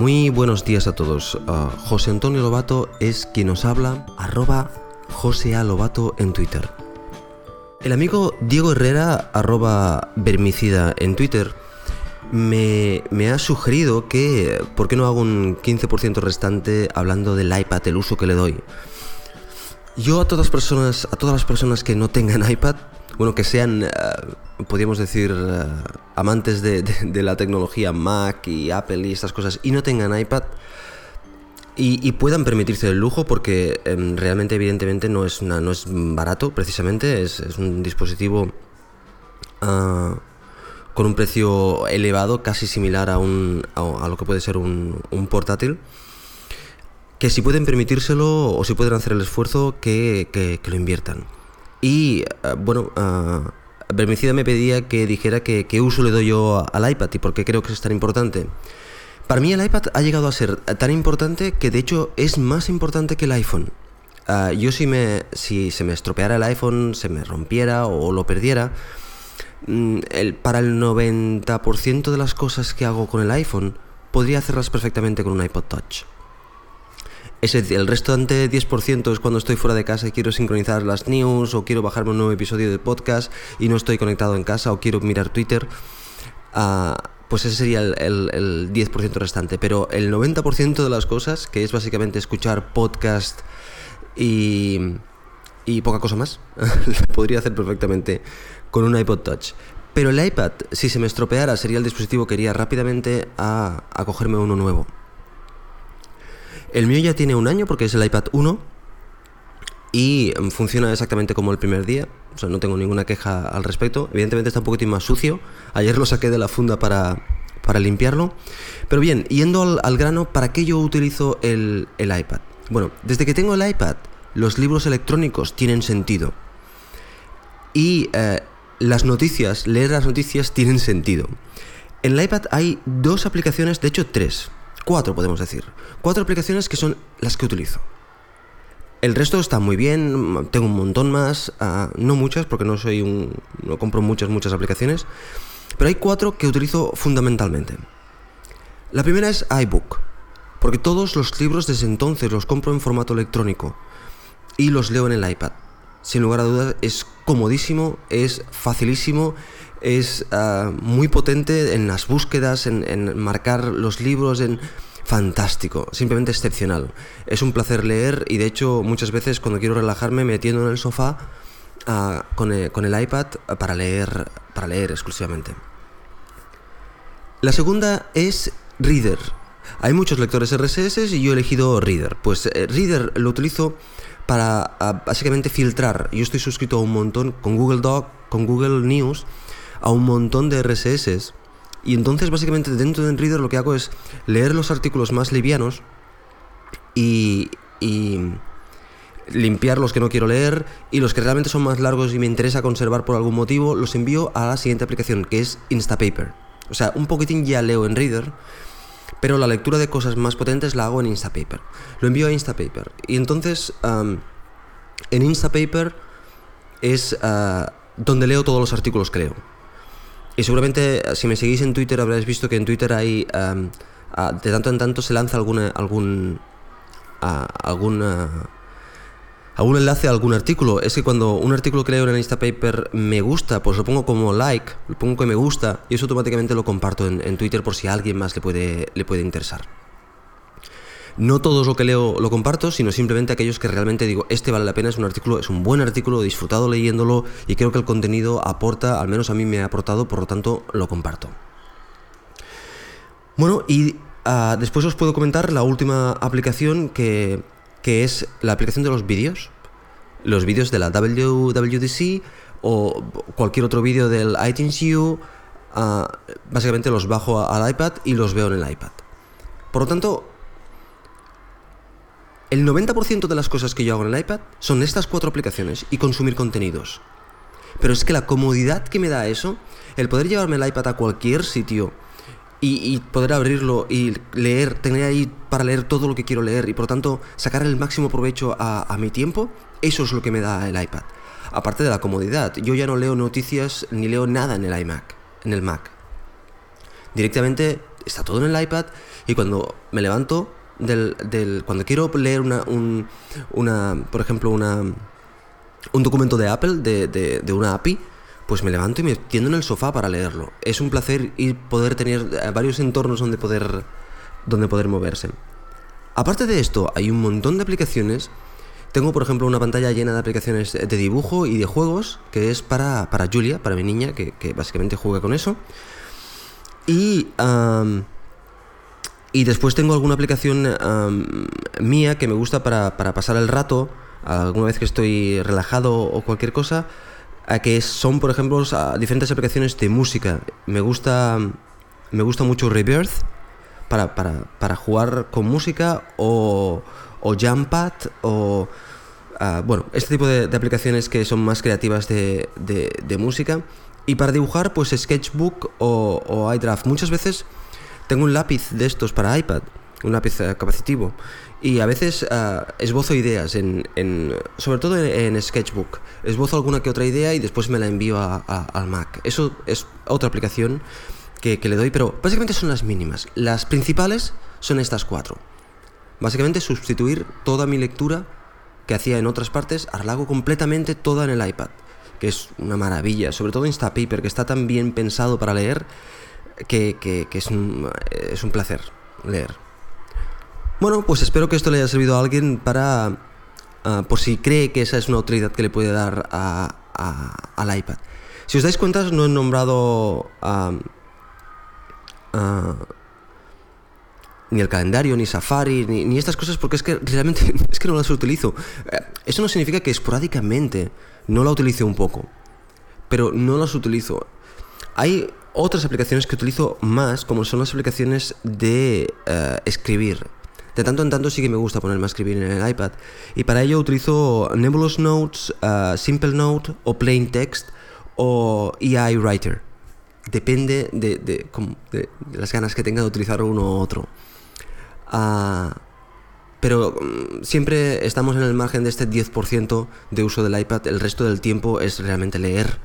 Muy buenos días a todos. Uh, José Antonio Lobato es quien nos habla, arroba José A. Lobato en Twitter. El amigo Diego Herrera, arroba Vermicida en Twitter, me, me, ha sugerido que, ¿por qué no hago un 15% restante hablando del iPad, el uso que le doy? Yo a todas, personas, a todas las personas que no tengan iPad, bueno, que sean, uh, podríamos decir, uh, amantes de, la tecnología Mac y Apple y estas cosas, y no tengan iPad, y, puedan permitirse el lujo, porque um, realmente, evidentemente, no es, una, no es barato, precisamente, es, un dispositivo uh, con un precio elevado, casi similar a, un, a, lo que puede ser un, un portátil que si pueden permitírselo o si pueden hacer el esfuerzo, que, que lo inviertan. Y uh, bueno, uh, me pedía que dijera que qué uso le doy yo al iPad y por qué creo que es tan importante. Para mí el iPad ha llegado a ser tan importante que de hecho es más importante que el iPhone. Uh, yo si, me, si se me estropeara el iPhone, se me rompiera o lo perdiera, el, para el 90% de las cosas que hago con el iPhone, podría hacerlas perfectamente con un iPod Touch. Ese, el restante 10% es cuando estoy fuera de casa y quiero sincronizar las news o quiero bajarme un nuevo episodio de podcast y no estoy conectado en casa o quiero mirar Twitter. Uh, pues ese sería el 10% restante. Pero el 90% de las cosas, que es básicamente escuchar podcast y, y poca cosa más, lo podría hacer perfectamente con un iPod Touch. Pero el iPad, si se me estropeara, sería el dispositivo que iría rápidamente a, a cogerme uno nuevo. El mío ya tiene un año porque es el iPad 1 y funciona exactamente como el primer día. O sea, no tengo ninguna queja al respecto. Evidentemente está un poquitín más sucio. Ayer lo saqué de la funda para, para limpiarlo. Pero bien, yendo al, al, grano, ¿para qué yo utilizo el, el iPad? Bueno, desde que tengo el iPad, los libros electrónicos tienen sentido. Y eh, las noticias, leer las noticias tienen sentido. En el iPad hay dos aplicaciones, de hecho tres, cuatro podemos decir. Cuatro aplicaciones que son las que utilizo. El resto está muy bien, tengo un montón más, uh, no muchas porque no soy un no compro muchas muchas aplicaciones, pero hay cuatro que utilizo fundamentalmente. La primera es iBook, porque todos los libros desde entonces los compro en formato electrónico y los leo en el iPad. Sin lugar a dudas es comodísimo, es facilísimo, es uh, muy potente en las búsquedas, en, en marcar los libros, en fantástico, simplemente excepcional. Es un placer leer y de hecho muchas veces cuando quiero relajarme me tiendo en el sofá uh, con, el, con, el, iPad para leer, para leer exclusivamente. La segunda es Reader. Hay muchos lectores RSS y yo he elegido Reader. Pues eh, Reader lo utilizo para uh, básicamente filtrar. Yo estoy suscrito a un montón con Google Doc, con Google News, a un montón de RSS y entonces básicamente dentro de Reader lo que hago es leer los artículos más livianos y, limpiar los que no quiero leer y los que realmente son más largos y me interesa conservar por algún motivo, los envío a la siguiente aplicación que es Instapaper. O sea, un poquitín ya leo en Reader, pero la lectura de cosas más potentes la hago en Instapaper. Lo envío a Instapaper. Y entonces en Instapaper es uh, donde leo todos los artículos que leo. Y seguramente si me seguís en Twitter habréis visto que en Twitter hay uh, de tanto en tanto se lanza alguna, algún algún enlace a algún artículo. Es que cuando un artículo que leo en el Instapaper me gusta, pues lo pongo como like, lo pongo que me gusta y eso automáticamente lo comparto en, en Twitter por si a alguien más le puede, le puede interesar. No todo lo que leo lo comparto, sino simplemente aquellos que realmente digo, este vale la pena, es un artículo, es un buen artículo, he disfrutado leyéndolo y creo que el contenido aporta, al menos a mí me ha aportado, por lo tanto lo comparto. Bueno, y uh, después os puedo comentar la última aplicación que, que es la aplicación de los vídeos. Los vídeos de la WWDC o cualquier otro vídeo del iTunes U, uh, básicamente los bajo al iPad y los veo en el iPad. Por lo tanto, el 90% de las cosas que yo hago en el iPad son estas cuatro aplicaciones y consumir contenidos. Pero es que la comodidad que me da eso, el poder llevarme el iPad a cualquier sitio y, poder abrirlo y leer, tener ahí para leer todo lo que quiero leer y por tanto sacar el máximo provecho a, a mi tiempo, eso es lo que me da el iPad. Aparte de la comodidad, yo ya no leo noticias ni leo nada en el iMac, en el Mac. Directamente está todo en el iPad y cuando me levanto del, del cuando quiero leer una, un, una por ejemplo, una, un documento de Apple, de, de, de una API, pues me levanto y me tiendo en el sofá para leerlo. Es un placer ir poder tener eh, varios entornos donde poder, donde poder moverse. Aparte de esto, hay un montón de aplicaciones. Tengo, por ejemplo, una pantalla llena de aplicaciones de dibujo y de juegos, que es para, para Julia, para mi niña, que, básicamente juega con eso. Y, y después tengo alguna aplicación mía que me gusta para, para pasar el rato, alguna vez que estoy relajado o cualquier cosa que son, por ejemplo, diferentes aplicaciones de música. Me gusta, me gusta mucho Rebirth para, para, para jugar con música o, o Jumpad o... Uh, bueno, este tipo de, de, aplicaciones que son más creativas de, de, de, música. Y para dibujar, pues Sketchbook o, o iDraft. Muchas veces tengo un lápiz de estos para iPad, un lápiz uh, capacitivo. Y a veces uh, esbozo ideas, en, sobre todo en, Sketchbook. Esbozo alguna que otra idea y después me la envío a, al Mac. Eso es otra aplicación que, que, le doy, pero básicamente son las mínimas. Las principales son estas cuatro. Básicamente sustituir toda mi lectura que hacía en otras partes, ahora la hago completamente toda en el iPad, que es una maravilla. Sobre todo Instapaper, que está tan bien pensado para leer, que, es, un, es un placer leer. Bueno, pues espero que esto le haya servido a alguien para, uh, por si cree que esa es una utilidad que le puede dar a, a, al iPad. Si os dais cuenta, no he nombrado uh, ni el calendario, ni Safari, ni, ni, estas cosas, porque es que realmente es que no las utilizo. Eh, eso no significa que esporádicamente no la utilice un poco, pero no las utilizo. Hay otras aplicaciones que utilizo más, como son las aplicaciones de uh, escribir. De tanto en tanto sí que me gusta ponerme a escribir en el iPad. Y para ello utilizo Nebulous Notes, uh, Simple Note o Plain Text o EI Writer. Depende de, las ganas que tenga de utilizar uno u otro. Uh, pero um, siempre estamos en el margen de este 10% de uso del iPad. El resto del tiempo es realmente leer.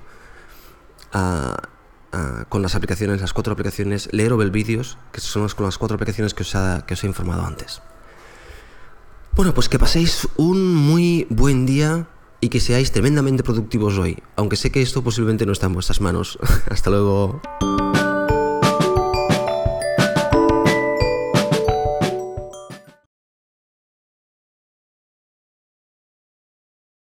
Uh, Uh, con las aplicaciones, las cuatro aplicaciones, leer o ver vídeos, que son las, con las cuatro aplicaciones que os, que os he informado antes. Bueno, pues que paséis un muy buen día y que seáis tremendamente productivos hoy, aunque sé que esto posiblemente no está en vuestras manos. Hasta luego.